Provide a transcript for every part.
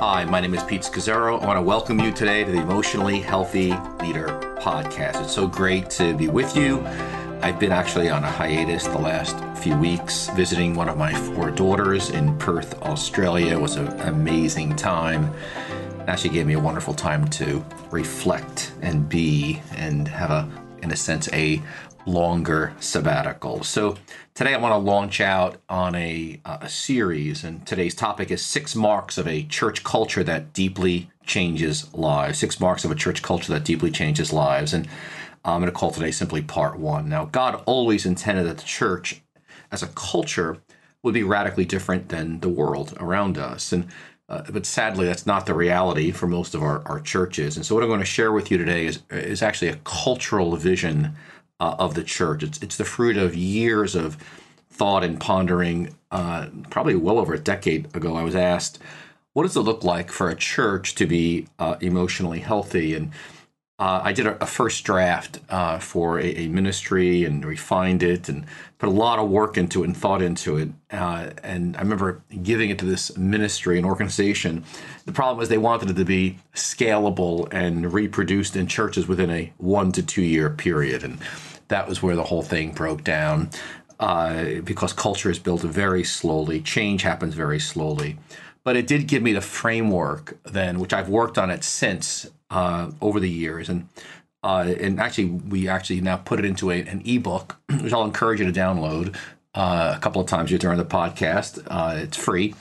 Hi, my name is Pete Scazzero. I want to welcome you today to the Emotionally Healthy Leader podcast. It's so great to be with you. I've been actually on a hiatus the last few weeks, visiting one of my four daughters in Perth, Australia. It was an amazing time. It actually gave me a wonderful time to reflect and be and have a, in a sense, a longer sabbatical. So today I want to launch out on a, a series, and today's topic is six marks of a church culture that deeply changes lives. Six marks of a church culture that deeply changes lives. And I'm going to call today simply part one. Now, God always intended that the church as a culture would be radically different than the world around us. And uh, but sadly, that's not the reality for most of our, our churches. And so, what I'm going to share with you today is, is actually a cultural vision uh, of the church. It's, it's the fruit of years of thought and pondering. Uh, probably well over a decade ago, I was asked, What does it look like for a church to be uh, emotionally healthy? And uh, I did a, a first draft uh, for a, a, ministry and refined it and put a lot of work into it and thought into it. Uh, and I remember giving it to this ministry and organization. The problem was they wanted it to be scalable and reproduced in churches within a one to two year period. And that was where the whole thing broke down uh, because culture is built very slowly, change happens very slowly. But it did give me the framework then, which I've worked on it since uh, over the years, and uh, and actually we actually now put it into a, an ebook, which I'll encourage you to download uh, a couple of times during the podcast. Uh, it's free.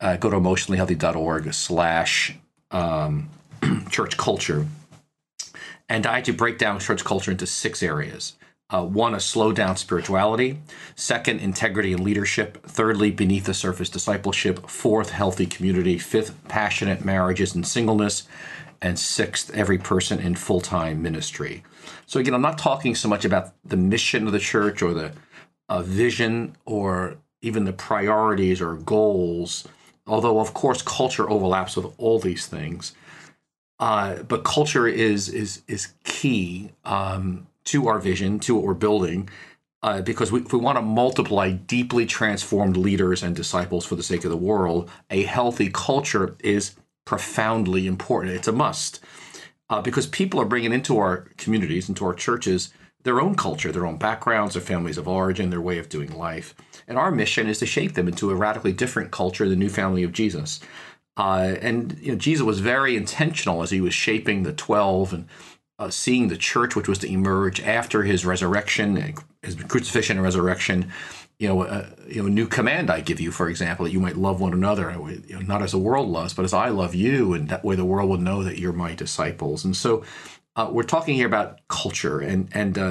Uh, go to emotionallyhealthy.org slash um, church culture, and I actually break down church culture into six areas. Uh, one, a slow down spirituality. Second, integrity and leadership. Thirdly, beneath the surface discipleship. Fourth, healthy community. Fifth, passionate marriages and singleness and sixth, every person in full time ministry. So, again, I'm not talking so much about the mission of the church or the uh, vision or even the priorities or goals, although, of course, culture overlaps with all these things. Uh, but culture is is is key um, to our vision, to what we're building, uh, because we, if we want to multiply deeply transformed leaders and disciples for the sake of the world, a healthy culture is profoundly important. It's a must uh, because people are bringing into our communities, into our churches, their own culture, their own backgrounds, their families of origin, their way of doing life. And our mission is to shape them into a radically different culture, the new family of Jesus. Uh, and you know, Jesus was very intentional as he was shaping the 12 and uh, seeing the church, which was to emerge after his resurrection, his crucifixion and resurrection, you know, a, you know, new command I give you, for example, that you might love one another, you know, not as the world loves, but as I love you, and that way the world will know that you're my disciples. And so, uh, we're talking here about culture, and and uh,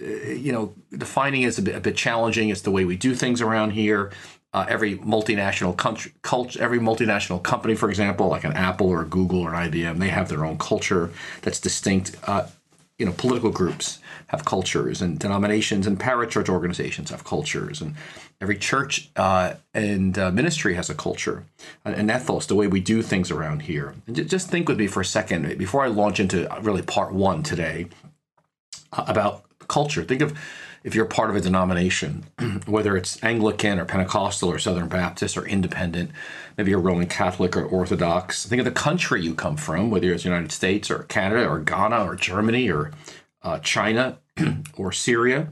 uh you know, defining is a bit, a bit challenging. It's the way we do things around here. Uh, every multinational country, culture, every multinational company, for example, like an Apple or Google or IBM, they have their own culture that's distinct. Uh, you know, political groups have cultures, and denominations and parachurch organizations have cultures, and every church uh, and uh, ministry has a culture, an ethos, the way we do things around here. And just think with me for a second before I launch into really part one today uh, about culture. Think of if you're part of a denomination, whether it's Anglican or Pentecostal or Southern Baptist or independent, maybe you're Roman Catholic or Orthodox. Think of the country you come from, whether it's the United States or Canada or Ghana or Germany or uh, China or Syria.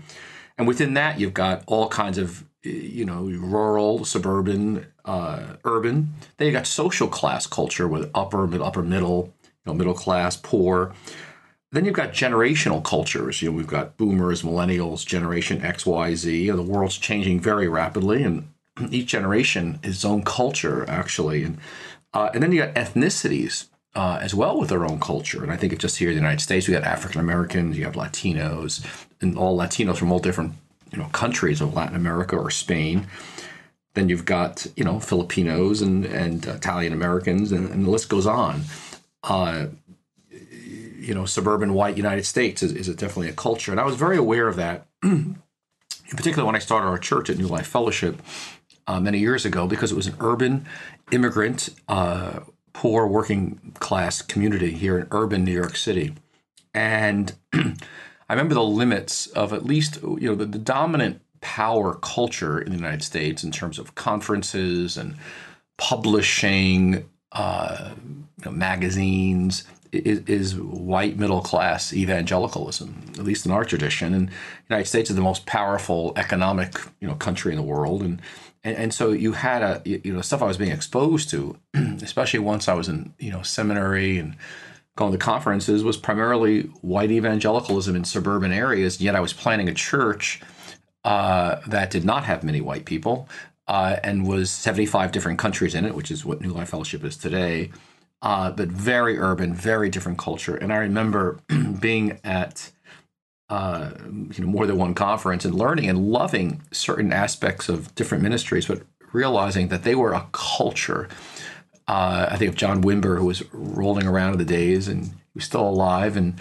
And within that, you've got all kinds of, you know, rural, suburban, uh, urban. Then you got social class culture with upper, upper middle, you know, middle class, poor. Then you've got generational cultures. You know, we've got boomers, millennials, generation X, Y, Z. The world's changing very rapidly, and each generation has its own culture actually. And uh, and then you got ethnicities uh, as well with their own culture. And I think it's just here in the United States, we got African Americans, you have Latinos, and all Latinos from all different you know countries of Latin America or Spain. Then you've got you know Filipinos and and Italian Americans, and, and the list goes on. Uh, you know, suburban white United States is, is definitely a culture. And I was very aware of that, in particular when I started our church at New Life Fellowship uh, many years ago, because it was an urban, immigrant, uh, poor working class community here in urban New York City. And I remember the limits of at least, you know, the, the dominant power culture in the United States in terms of conferences and publishing uh, you know, magazines is, is, white middle class evangelicalism, at least in our tradition. And the United States is the most powerful economic you know country in the world, and and, and so you had a you know stuff I was being exposed to, especially once I was in you know seminary and going to conferences was primarily white evangelicalism in suburban areas. Yet I was planning a church uh, that did not have many white people uh, and was 75 different countries in it, which is what New Life Fellowship is today. Uh, but very urban, very different culture. And I remember being at uh, you know more than one conference and learning and loving certain aspects of different ministries, but realizing that they were a culture. Uh, I think of John Wimber, who was rolling around in the days and he was still alive and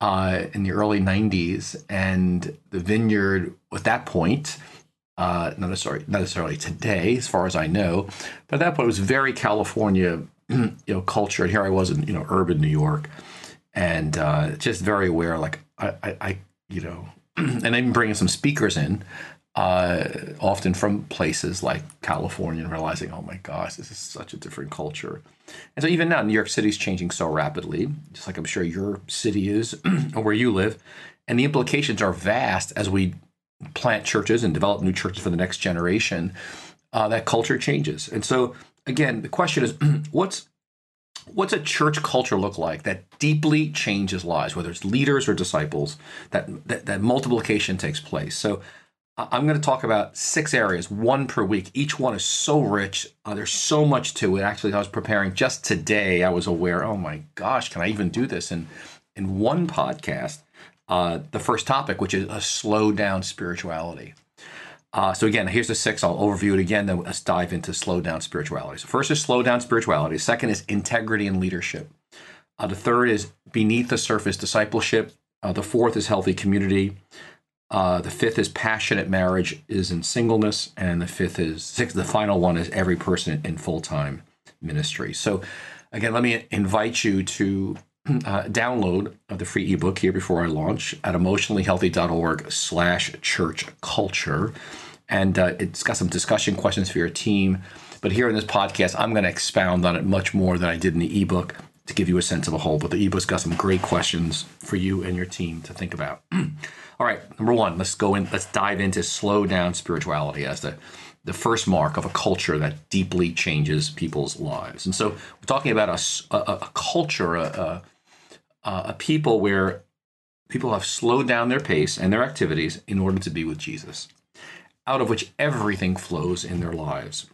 uh, in the early 90s. And the vineyard at that point, uh, not necessarily not necessarily today, as far as I know, but at that point it was very California, you know, culture. And here I was in you know urban New York, and uh, just very aware. Like I, I, I you know, and even bringing some speakers in, uh, often from places like California, and realizing, oh my gosh, this is such a different culture. And so even now, New York City is changing so rapidly, just like I'm sure your city is, or where you live, and the implications are vast as we plant churches and develop new churches for the next generation, uh, that culture changes. And so, again, the question is, what's what's a church culture look like that deeply changes lives, whether it's leaders or disciples, that that, that multiplication takes place. So. I'm going to talk about six areas, one per week. Each one is so rich. Uh, there's so much to it. Actually, I was preparing just today. I was aware, oh my gosh, can I even do this in in one podcast? uh, the first topic, which is a slow down spirituality. Uh, so again, here's the six. I'll overview it again. Then let's dive into slow down spirituality. So first is slow down spirituality. Second is integrity and leadership. Uh, the third is beneath the surface discipleship. Uh, the fourth is healthy community. Uh, the fifth is passionate marriage is in singleness, and the fifth is sixth. The final one is every person in full time ministry. So again, let me invite you to uh, download of the free ebook here before I launch at emotionallyhealthy.org slash church culture. And uh, it's got some discussion questions for your team. But here in this podcast, I'm going to expound on it much more than I did in the ebook to give you a sense of a whole. But the ebook's got some great questions for you and your team to think about. All right, number one, let's go in, let's dive into slow down spirituality as the the first mark of a culture that deeply changes people's lives. And so we're talking about a, a, a culture, a, uh, a people where people have slowed down their pace and their activities in order to be with Jesus, out of which everything flows in their lives.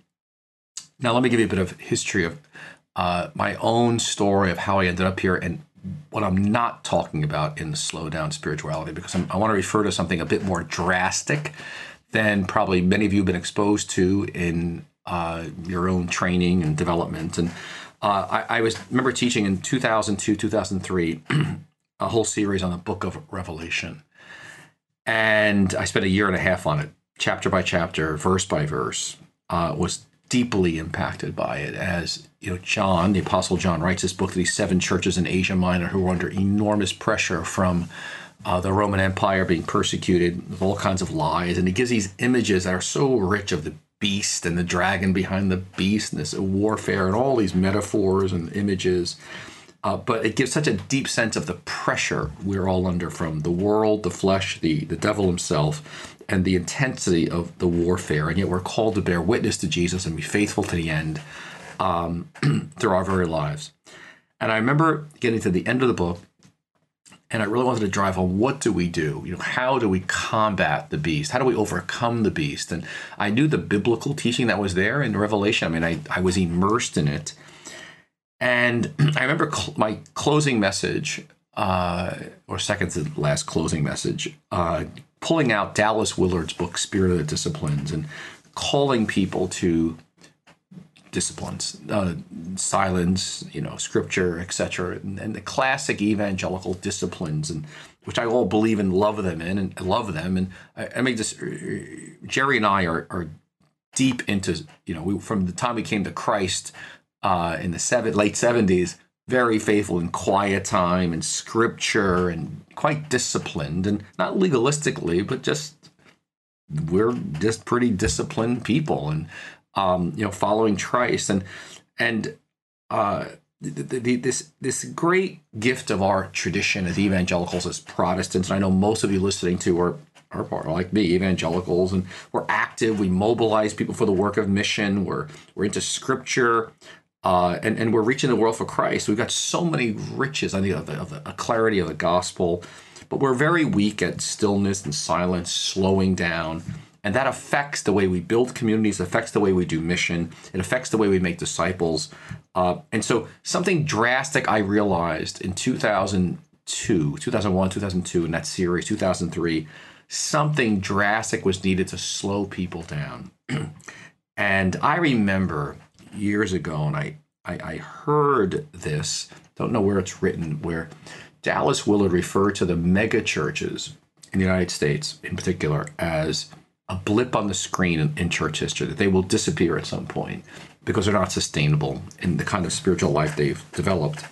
Now, let me give you a bit of history of uh, my own story of how I ended up here and what I'm not talking about in slow down spirituality, because I'm, i want to refer to something a bit more drastic than probably many of you have been exposed to in uh, your own training and development. And uh, I, I, was remember teaching in 2002, 2003, a whole series on the Book of Revelation, and I spent a year and a half on it, chapter by chapter, verse by verse. Uh, was deeply impacted by it as you know john the apostle john writes this book to these seven churches in asia minor who were under enormous pressure from uh, the roman empire being persecuted with all kinds of lies and he gives these images that are so rich of the beast and the dragon behind the beast and this warfare and all these metaphors and images. Uh, but it gives such a deep sense of the pressure we're all under from the world, the flesh, the, the devil himself, and the intensity of the warfare. And yet we're called to bear witness to Jesus and be faithful to the end um, through our very lives. And I remember getting to the end of the book and I really wanted to drive home what do we do? You know, how do we combat the beast? How do we overcome the beast? And I knew the biblical teaching that was there in Revelation. I mean, I, I was immersed in it. And I remember cl- my closing message, uh, or second to last closing message, uh, pulling out Dallas Willard's book, Spirit of the Disciplines, and calling people to disciplines, uh, silence, you know, scripture, etc., and, and, the classic evangelical disciplines, and which I all believe and love them in, and love them. And I, I mean, this Geri and I are, are deep into, you know, we, from the time we came to Christ uh, in the seven, late seventies, very faithful in quiet time and scripture, and quite disciplined, and not legalistically, but just we're just pretty disciplined people and um, you know, following Christ. And and uh, the, the, this this great gift of our tradition as evangelicals, as Protestants, and I know most of you listening to are are like me, evangelicals, and we're active. We mobilize people for the work of mission. We're we're into Scripture, uh, and and we're reaching the world for Christ. We've got so many riches, I think, of, of clarity of the gospel, but we're very weak at stillness and silence, slowing down. And that affects the way we build communities, affects the way we do mission, it affects the way we make disciples. Uh, and so, something drastic I realized in 2002, 2001, 2002, in that series, 2003, something drastic was needed to slow people down. and I remember years ago, and I, I, I heard this, don't know where it's written, where Dallas Willard referred to the mega churches in the United States, in particular, as a blip on the screen in, in, church history, that they will disappear at some point because they're not sustainable in the kind of spiritual life they've developed.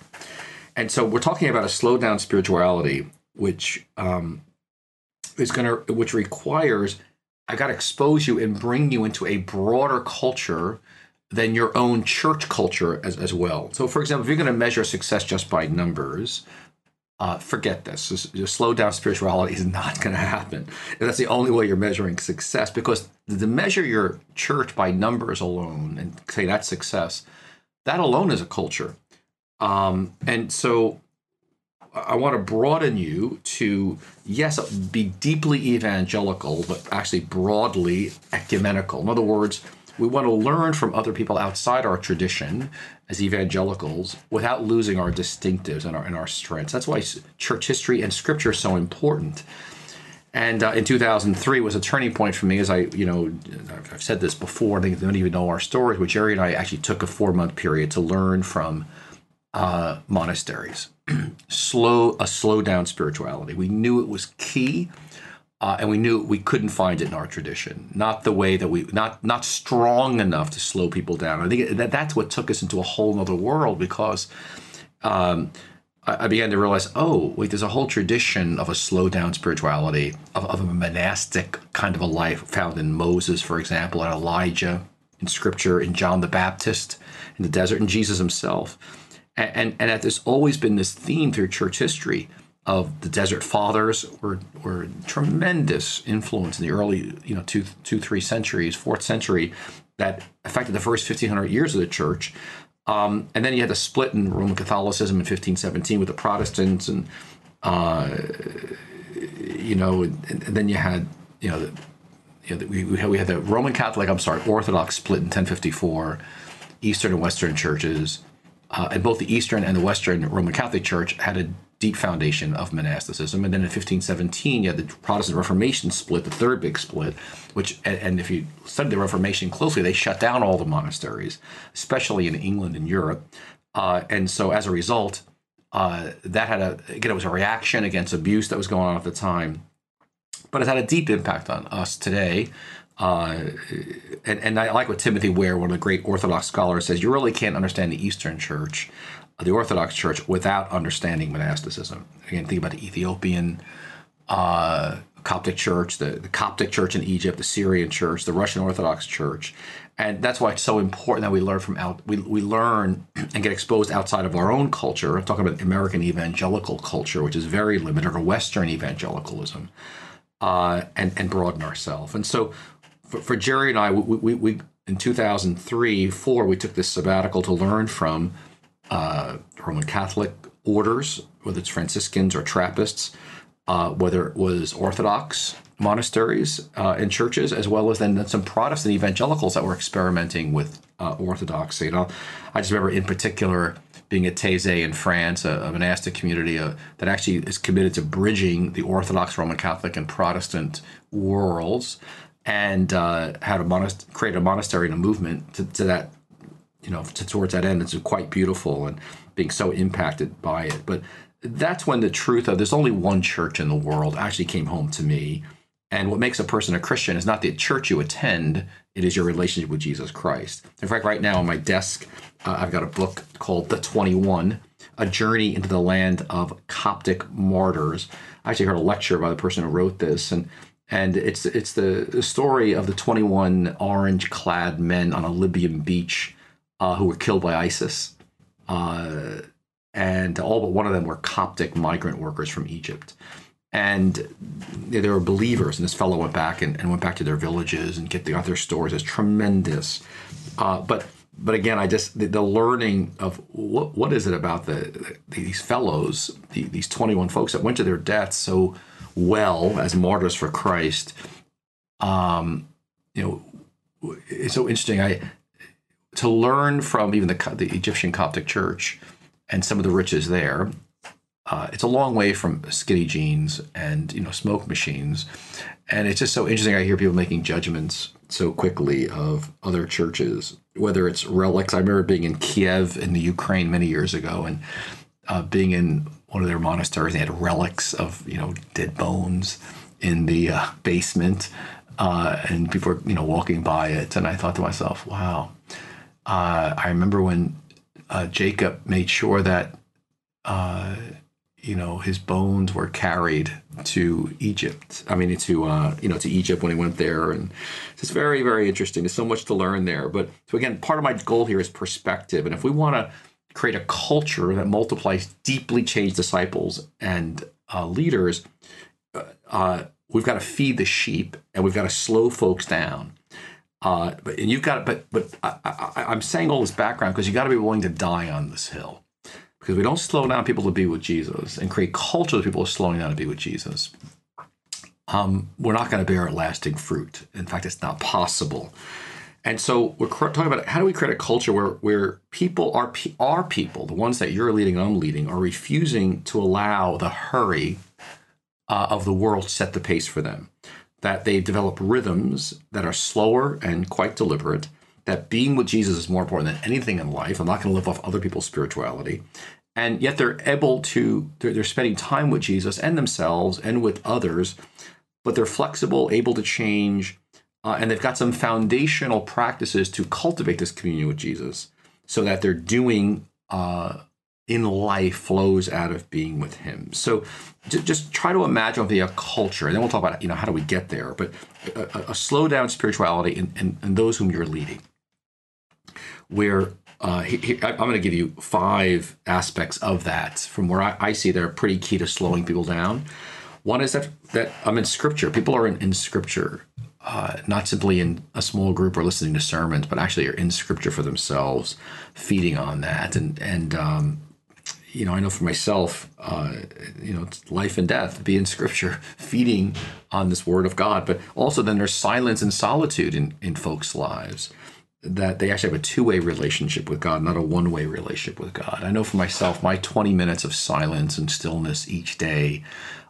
And so we're talking about a slowed down spirituality, which um, is going to, which requires I got to expose you and bring you into a broader culture than your own church culture as, as well. So, for example, if you're going to measure success just by numbers, uh, forget this. Just, slow down spirituality is not going to happen. And that's the only way you're measuring success because to measure your church by numbers alone and say that's success, that alone is a culture. Um, and so I want to broaden you to, yes, be deeply evangelical, but actually broadly ecumenical. In other words, we want to learn from other people outside our tradition as evangelicals without losing our distinctives and our, and our strengths. That's why church history and scripture is so important. And uh, in 2003 was a turning point for me as I, you know, I've said this before, I think they don't even know our stories, but Geri and I actually took a four month period to learn from uh, monasteries, slow a slow down spirituality. We knew it was key, uh, and we knew we couldn't find it in our tradition. Not the way that we not not strong enough to slow people down. I think that that's what took us into a whole other world because. Um, I began to realize, oh, wait, there's a whole tradition of a slow down spirituality, of, of a monastic kind of a life found in Moses, for example, and Elijah in scripture, in John the Baptist in the desert, and Jesus himself and, and, and there's always been this theme through church history of the desert fathers were were tremendous influence in the early you know two two three centuries fourth century that affected the first 1500 years of the church. Um, and then you had the split in roman catholicism in 1517 with the protestants and uh, you know and, and, then you had you know, the, you know we, we, had, we had the roman catholic i'm sorry orthodox split in 1054 eastern and western churches uh, and both the Eastern and the Western Roman Catholic Church had a deep foundation of monasticism. And then in 1517, you had the Protestant Reformation split, the third big split, which, and if you study the Reformation closely, they shut down all the monasteries, especially in England and Europe. Uh, and so as a result, uh, that had a, again, it was a reaction against abuse that was going on at the time. But it had a deep impact on us today. Uh, and, and I like what Timothy Ware, one of the great Orthodox scholars, says you really can't understand the Eastern Church, the Orthodox Church, without understanding monasticism. Again, think about the Ethiopian uh, Coptic Church, the, the, Coptic Church in Egypt, the Syrian Church, the Russian Orthodox Church. And that's why it's so important that we learn from out we, we learn and get exposed outside of our own culture. I'm talking about American evangelical culture, which is very limited, or Western evangelicalism, uh, and and broaden ourselves. And so for, for Geri and I, we, we, we, in 2003, four, we took this sabbatical to learn from uh, Roman Catholic orders, whether it's Franciscans or Trappists, uh, whether it was Orthodox monasteries uh, and churches, as well as then some Protestant evangelicals that were experimenting with uh, Orthodoxy. You know, I just remember in particular being at Taizé in France, a, a monastic community uh, that actually is committed to bridging the Orthodox Roman Catholic and Protestant worlds and uh, had a monast- create a monastery and a movement to, to that, you know, to, towards that end. It's quite beautiful and being so impacted by it. But that's when the truth of there's only one church in the world actually came home to me. And what makes a person a Christian is not the church you attend, it is your relationship with Jesus Christ. In fact, right now on my desk, uh, I've got a book called The 21 A Journey into the Land of Coptic Martyrs. I actually heard a lecture by the person who wrote this. And and it's it's the story of the 21 orange clad men on a Libyan beach uh, who were killed by ISIS. uh, and all but one of them were Coptic migrant workers from Egypt. And they were believers, and this fellow went back and, and went back to their villages and get the other stores. It's tremendous. Uh, but but again, I just the, the, learning of what what is it about the, the these fellows, the, these twenty one folks that went to their deaths so well as martyrs for Christ. Um, you know, it's so interesting. I to learn from even the the Egyptian Coptic Church and some of the riches there. Uh, it's a long way from skinny jeans and you know smoke machines, and it's just so interesting. I hear people making judgments so quickly of other churches, whether it's relics. I remember being in Kiev in the Ukraine many years ago, and uh, being in one of their monasteries. They had relics of you know dead bones in the uh, basement, uh, and people were you know walking by it. And I thought to myself, wow. Uh, I remember when uh, Jacob made sure that uh, you know his bones were carried to Egypt. I mean, to uh, you know to Egypt when he went there, and it's very very interesting. There's so much to learn there. But so again, part of my goal here is perspective, and if we want to create a culture that multiplies deeply changed disciples and uh, leaders, uh, uh we've got to feed the sheep, and we've got to slow folks down. Uh, but and you've got, but but I, I'm saying all this background because you got to be willing to die on this hill because we don't slow down people to be with Jesus and create culture that people are slowing down to be with Jesus, um, we're not going to bear lasting fruit. In fact, it's not possible. And so we're talking about how do we create a culture where where people are our people, the ones that you're leading, I'm leading, are refusing to allow the hurry uh, of the world set the pace for them. That they develop rhythms that are slower and quite deliberate, that being with Jesus is more important than anything in life. I'm not going to live off other people's spirituality. And yet they're able to, they're, they're spending time with Jesus and themselves and with others, but they're flexible, able to change, uh, and they've got some foundational practices to cultivate this communion with Jesus so that they're doing uh, in life flows out of being with him. So just try to imagine the culture, and then we'll talk about you know how do we get there. But a, a slow down spirituality and, and, in, those whom you're leading where uh, he, I'm going to give you five aspects of that from where I, I, see they're pretty key to slowing people down. One is that that I'm in Scripture. People are in, in Scripture, uh, not simply in a small group or listening to sermons, but actually are in Scripture for themselves, feeding on that. And and um, you know, I know for myself, uh, you know, life and death be in Scripture, feeding on this Word of God. But also, then there's silence and solitude in in folks' lives that they actually have a two way relationship with God, not a one way relationship with God. I know for myself, my 20 minutes of silence and stillness each day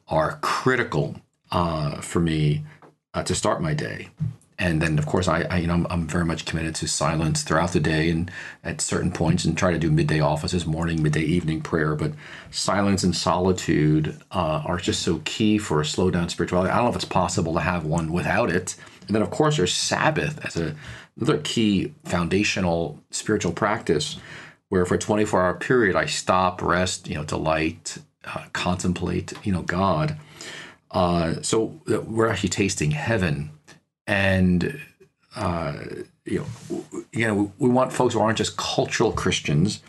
are critical uh, for me uh, to start my day. And then, of course, I, I you know I'm, I'm, very much committed to silence throughout the day and at certain points, and try to do midday offices, morning, midday, evening prayer. But silence and solitude uh, are just so key for a slow down spirituality. I don't know if it's possible to have one without it. And then, of course, there's Sabbath as a another key foundational spiritual practice where for a 24 hour period I stop, rest, you know, delight, uh, contemplate, you know, God. Uh, so we're actually tasting heaven. And, uh, you know, you know, we want folks who aren't just cultural Christians.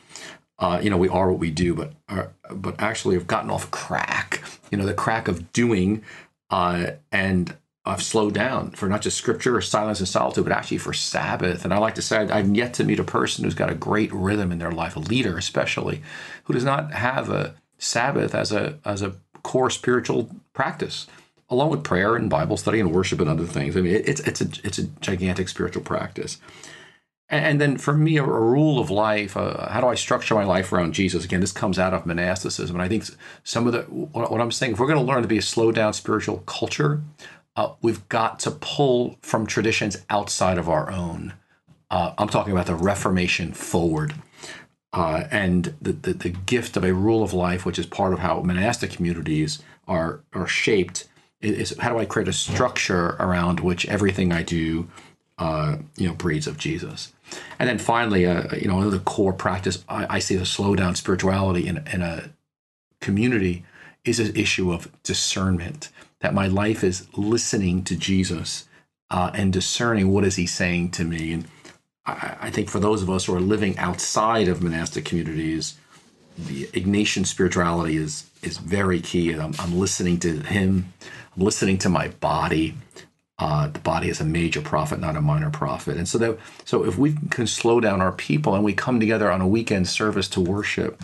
Uh, you know, we are what we do, but are, but actually have gotten off crack. You know, the crack of doing, uh, and I've slowed down for not just scripture or silence and solitude, but actually for Sabbath. And I like to say I've yet to meet a person who's got a great rhythm in their life, a leader especially, who does not have a Sabbath as a as a core spiritual practice, along with prayer and Bible study and worship and other things. I mean, it's it's a it's a gigantic spiritual practice. And then for me, a, rule of life, uh, how do I structure my life around Jesus? Again, this comes out of monasticism. And I think some of the, what I'm saying, if we're going to learn to be a slow down spiritual culture, uh, we've got to pull from traditions outside of our own. Uh, I'm talking about the Reformation forward. Uh, and the, the, the, gift of a rule of life, which is part of how monastic communities are, are shaped, is, how do I create a structure around which everything I do, uh, you know, breeds of Jesus. And then finally, uh, you know, another core practice I, I see the slow down spirituality in, in a community is an issue of discernment that my life is listening to Jesus uh, and discerning what is he saying to me. And I, I think for those of us who are living outside of monastic communities, the Ignatian spirituality is is very key. And I'm, I'm listening to him. I'm listening to my body. Uh, the body is a major prophet, not a minor prophet. And so that so if we can slow down our people and we come together on a weekend service to worship,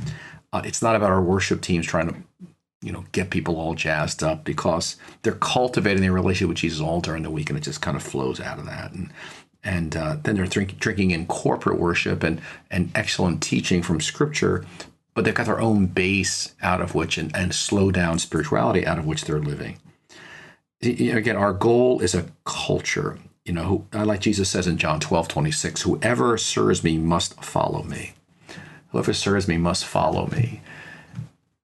uh, it's not about our worship teams trying to you know get people all jazzed up because they're cultivating their relationship with Jesus all during the week, and it just kind of flows out of that. And and uh, then they're drink, drinking in corporate worship and and excellent teaching from Scripture, but they've got their own base out of which and, and slow down spirituality out of which they're living. Again, our goal is a culture. You know, like Jesus says in John 12, 26, whoever serves me must follow me. Whoever serves me must follow me.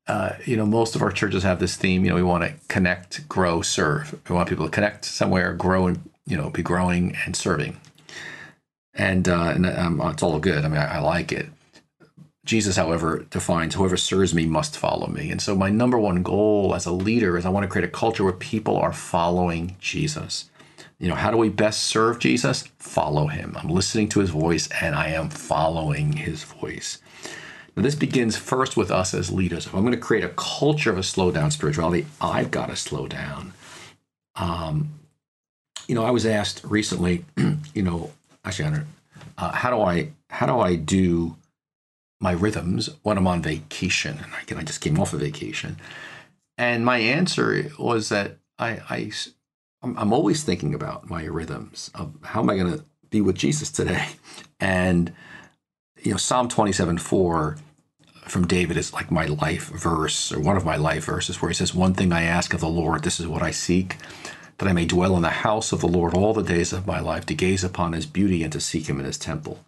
Uh, you know, most of our churches have this theme. You know, we want to connect, grow, serve. We want people to connect somewhere, grow, and you know, be growing and serving. And, uh, and um, it's all good. I mean, I, I like it. Jesus, however, defines whoever serves me must follow me. And so, my number one goal as a leader is I want to create a culture where people are following Jesus. You know, how do we best serve Jesus? Follow him. I'm listening to his voice and I am following his voice. Now, this begins first with us as leaders. If I'm going to create a culture of a slow down spirituality, I've got to slow down. Um, you know, I was asked recently, you know, actually, uh, how do I how do I do my rhythms when I'm on vacation? And again, I just came off a vacation, and my answer was that I, I I'm always thinking about my rhythms of how am I going to be with Jesus today, and you know, Psalm 27 4 from David is like my life verse or one of my life verses where he says, One thing I ask of the Lord, this is what I seek, that I may dwell in the house of the Lord all the days of my life, to gaze upon his beauty and to seek him in his temple.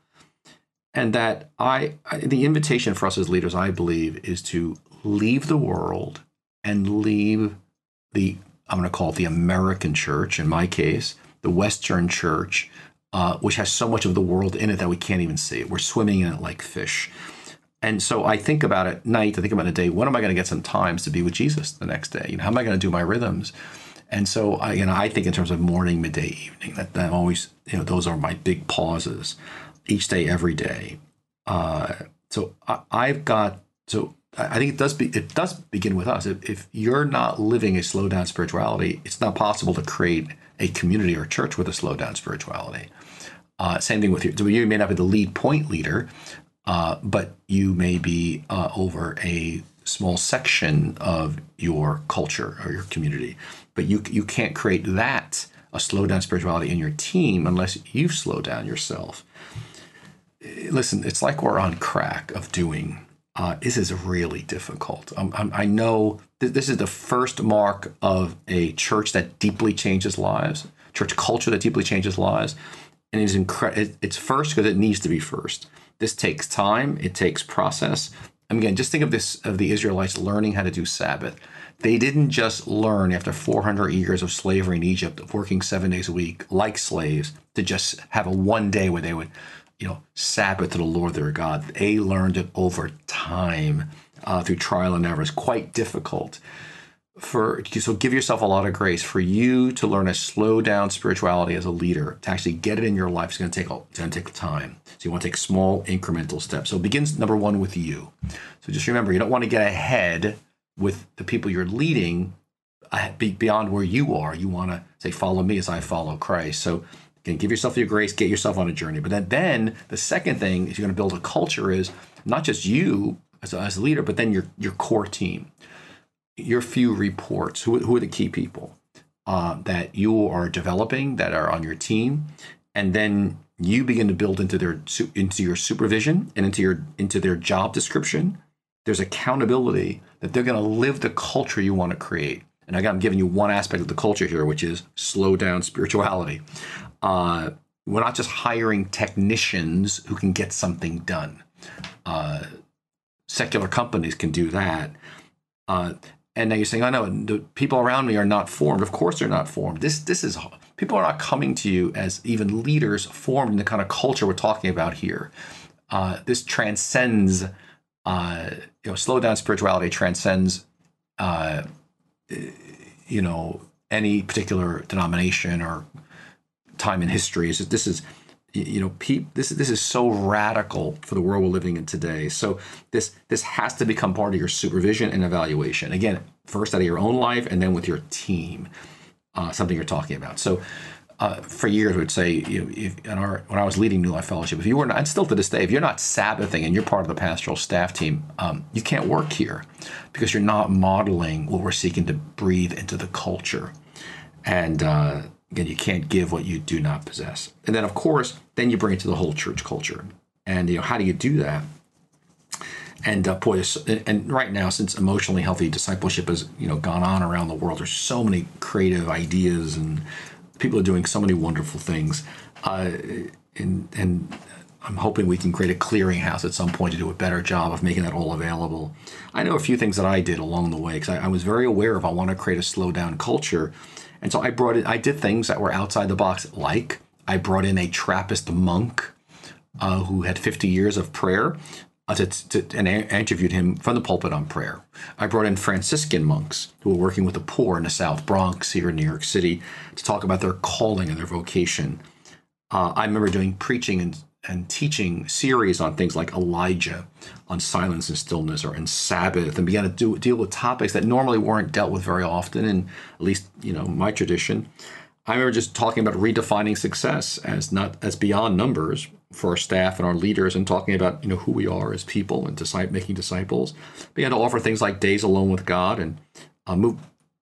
And that I, the invitation for us as leaders, I believe, is to leave the world and leave the, I'm going to call it the American church, in my case, the Western church, uh, which has so much of the world in it that we can't even see it. We're swimming in it like fish. And so I think about it night, I think about the day, when am I going to get some times to be with Jesus the next day? You know, how am I going to do my rhythms? And so I, you know, I think in terms of morning, midday, evening, that, that always, you know, those are my big pauses each day, every day. Uh, so I, have got, so I think it does be, it does begin with us. If, if you're not living a slow down spirituality, it's not possible to create a community or church with a slow down spirituality. Uh, same thing with you. So you may not be the lead point leader, uh, but you may be uh, over a small section of your culture or your community. But you you can't create that a slow down spirituality in your team unless you slow down yourself. Listen, it's like we're on crack of doing. Uh, this is really difficult. Um, um I know th- this is the first mark of a church that deeply changes lives, church culture that deeply changes lives, and it's incredible. It's first because it needs to be first. This takes time, it takes process. Again, just think of this of the Israelites learning how to do Sabbath. They didn't just learn after 400 years of slavery in Egypt, of working seven days a week like slaves, to just have a one day where they would, you know, Sabbath to the Lord their God. They learned it over time uh, through trial and error. It's quite difficult for so give yourself a lot of grace for you to learn to slow down spirituality as a leader to actually get it in your life. It's going to take it's going to take time. So you want to take small incremental steps. So it begins number one with you. So just remember, you don't want to get ahead with the people you're leading uh, beyond where you are. You want to say, "Follow me as I follow Christ." So again, give yourself your grace, get yourself on a journey. But then, then the second thing is you're going to build a culture is not just you as a, as a leader, but then your your core team your few reports, who, who are the key people uh, that you are developing that are on your team, and then you begin to build into their into your supervision and into your into their job description. There's accountability that they're going to live the culture you want to create. And again, I'm giving you one aspect of the culture here, which is slow down spirituality. Uh, we're not just hiring technicians who can get something done. Uh, secular companies can do that. Uh, and now you're saying, "I oh, know the people around me are not formed." Of course, they're not formed. This this is people are not coming to you as even leaders formed in the kind of culture we're talking about here. Uh, this transcends, uh, you know, slow down spirituality transcends, uh, you know, any particular denomination or time in history. Is that This is you know, this this is so radical for the world we're living in today. So this this has to become part of your supervision and evaluation. Again, first out of your own life, and then with your team, uh, something you're talking about. So. Uh, for years, would say, you know, if, in our, when I was leading New Life Fellowship, if you were not, and still to this day, if you're not Sabbathing and you're part of the pastoral staff team, um, you can't work here because you're not modeling what we're seeking to breathe into the culture. And uh, Again, you can't give what you do not possess. And then, of course, then you bring it to the whole church culture. And you know, how do you do that? And uh, boy, and right now, since emotionally healthy discipleship has you know gone on around the world, there's so many creative ideas and people are doing so many wonderful things. Uh, and and I'm hoping we can create a clearinghouse at some point to do a better job of making that all available. I know a few things that I did along the way because I, I was very aware of I want to create a slow down culture and so I brought in, I did things that were outside the box, like I brought in a Trappist monk uh, who had 50 years of prayer. Uh, to, to, and I interviewed him from the pulpit on prayer. I brought in Franciscan monks who were working with the poor in the South Bronx here in New York City to talk about their calling and their vocation. Uh, I remember doing preaching and and teaching series on things like Elijah, on silence and stillness, or in Sabbath, and began to do, deal with topics that normally weren't dealt with very often, in at least you know my tradition. I remember just talking about redefining success as not as beyond numbers for our staff and our leaders, and talking about you know who we are as people and disciple, making disciples. Began to offer things like days alone with God and uh, move,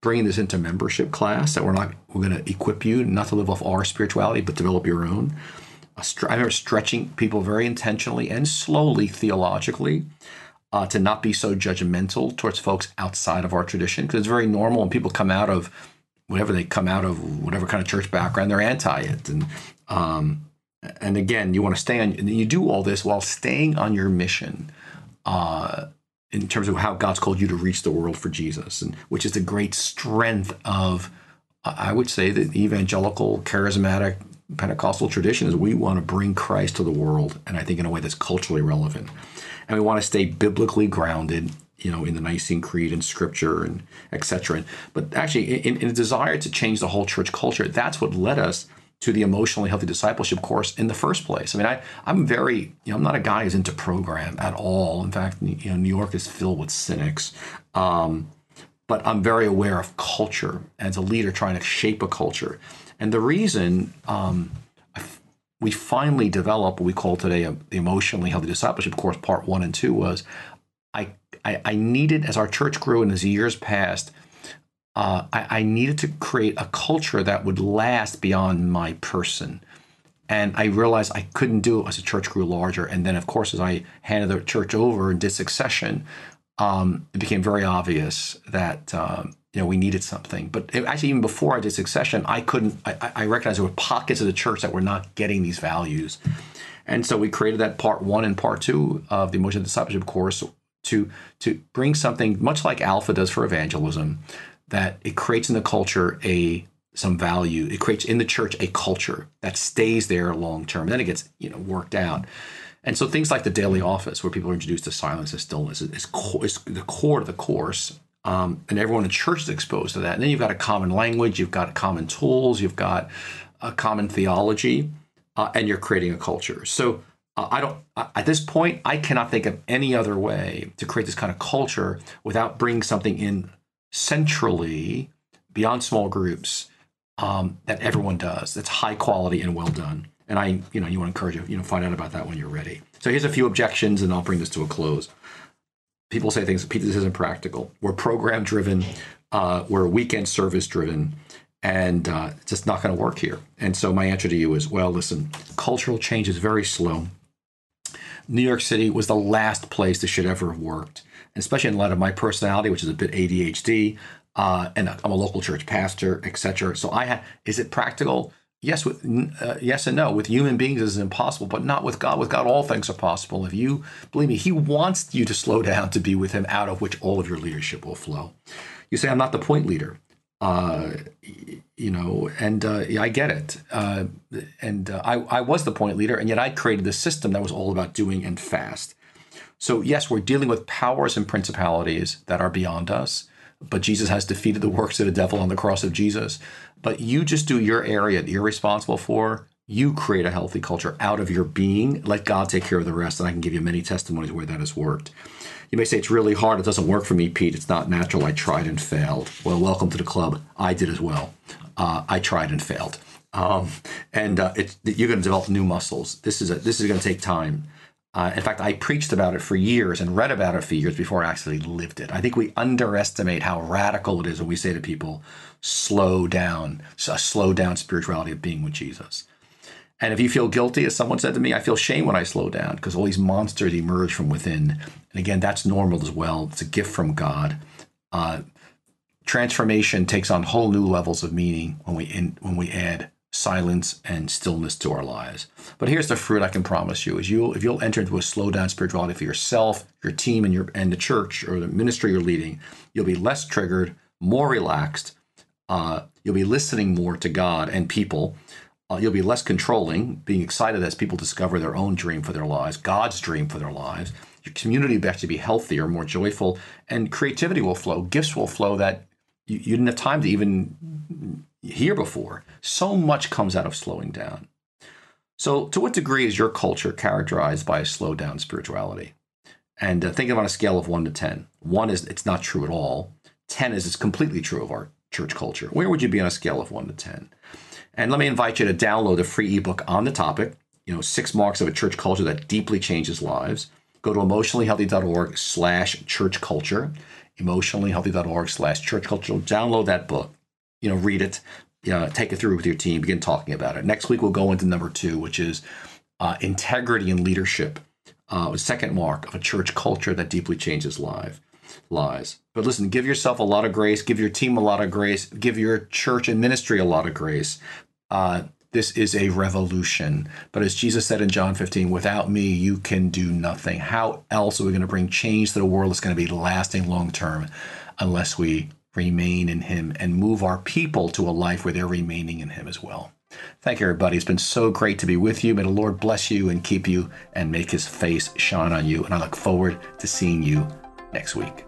bringing this into membership class that we're not we're going to equip you not to live off our spirituality but develop your own I remember stretching people very intentionally and slowly theologically uh, to not be so judgmental towards folks outside of our tradition because it's very normal when people come out of whatever they come out of whatever kind of church background they're anti it and um, and again you want to stay on and you do all this while staying on your mission uh, in terms of how God's called you to reach the world for Jesus and which is the great strength of I would say the evangelical charismatic Pentecostal tradition is we want to bring Christ to the world, and I think in a way that's culturally relevant. And we want to stay biblically grounded, you know, in the Nicene Creed and Scripture and etc. But actually, in, in a desire to change the whole church culture, that's what led us to the emotionally healthy discipleship course in the first place. I mean, I, I'm very, you know, I'm not a guy who's into program at all. In fact, you know, New York is filled with cynics. Um, but I'm very aware of culture as a leader trying to shape a culture. And the reason um, we finally developed what we call today a, the emotionally healthy discipleship course, part one and two, was I, I, I needed, as our church grew and as years passed, uh, I, I needed to create a culture that would last beyond my person. And I realized I couldn't do it as the church grew larger. And then, of course, as I handed the church over and did succession, um, it became very obvious that um, you know we needed something. But it, actually, even before I did Succession, I couldn't. I, I recognized there were pockets of the church that were not getting these values, and so we created that part one and part two of the Emotional Discipleship course to to bring something much like Alpha does for evangelism, that it creates in the culture a some value. It creates in the church a culture that stays there long term. Then it gets you know worked out. And so things like the daily office, where people are introduced to silence and stillness, is, is, is the core of the course. Um, and everyone in church is exposed to that. And then you've got a common language, you've got common tools, you've got a common theology, uh, and you're creating a culture. So uh, I don't, at this point, I cannot think of any other way to create this kind of culture without bringing something in centrally beyond small groups um, that everyone does that's high quality and well done. And I, you know, you want to encourage you, you know, find out about that when you're ready. So here's a few objections, and I'll bring this to a close. People say things, this isn't practical. We're program driven, uh, we're weekend service driven, and uh, it's just not going to work here. And so my answer to you is, well, listen, cultural change is very slow. New York City was the last place this should ever have worked, especially in light of my personality, which is a bit ADHD, uh, and I'm a local church pastor, etc. So I had, is it practical? yes with uh, yes and no. With human beings is impossible but not with god. With god all things are possible. If you believe me he wants you to slow down to be with him out of which all of your leadership will flow. You say i'm not the point leader. Uh, you know and uh, yeah, i get it. Uh, and uh, I, I was the point leader and yet i created this system that was all about doing and fast so yes we're dealing with powers and principalities that are beyond us but jesus has defeated the works of the devil on the cross of jesus but you just do your area that you're responsible for You create a healthy culture out of your being. Let God take care of the rest. And I can give you many testimonies where that has worked. You may say it's really hard. It doesn't work for me, Pete. It's not natural. I tried and failed. Well, welcome to the club. I did as well. Uh, I tried and failed. Um, and uh, you're going to develop new muscles. This is a, this is going to take time. Uh, in fact, I preached about it for years and read about it for years before I actually lived it. I think we underestimate how radical it is when we say to people, "Slow down, a slow down spirituality of being with Jesus." And if you feel guilty, as someone said to me, I feel shame when I slow down because all these monsters emerge from within. And again, that's normal as well. It's a gift from God. Uh, transformation takes on whole new levels of meaning when we in, when we add silence and stillness to our lives. But here's the fruit I can promise you: is you if you'll enter into a slow down spirituality for yourself, your team, and your and the church or the ministry you're leading, you'll be less triggered, more relaxed. Uh, you'll be listening more to God and people uh, you'll be less controlling, being excited as people discover their own dream for their lives, God's dream for their lives. Your community will actually be healthier, more joyful, and creativity will flow. Gifts will flow that you, you didn't have time to even hear before. So much comes out of slowing down. So, to what degree is your culture characterized by a slowed down spirituality? And uh, think of on a scale of one to 10. One is it's not true at all. 10 is it's completely true of our church culture. Where would you be on a scale of one to 10? And let me invite you to download a free ebook on the topic, you know, six marks of a church culture that deeply changes lives. Go to emotionallyhealthy.org slash church culture, emotionallyhealthy.org slash church culture. Download that book, you know, read it, you know, take it through with your team, begin talking about it. Next week, we'll go into number two, which is uh, integrity and leadership, uh, second mark of a church culture that deeply changes life lies. But listen, give yourself a lot of grace, give your team a lot of grace, give your church and ministry a lot of grace uh, this is a revolution. But as Jesus said in John 15, without me, you can do nothing. How else are we going to bring change to the world that's going to be lasting long term unless we remain in Him and move our people to a life where they're remaining in Him as well? Thank you, everybody. It's been so great to be with you. May the Lord bless you and keep you and make His face shine on you. And I look forward to seeing you next week.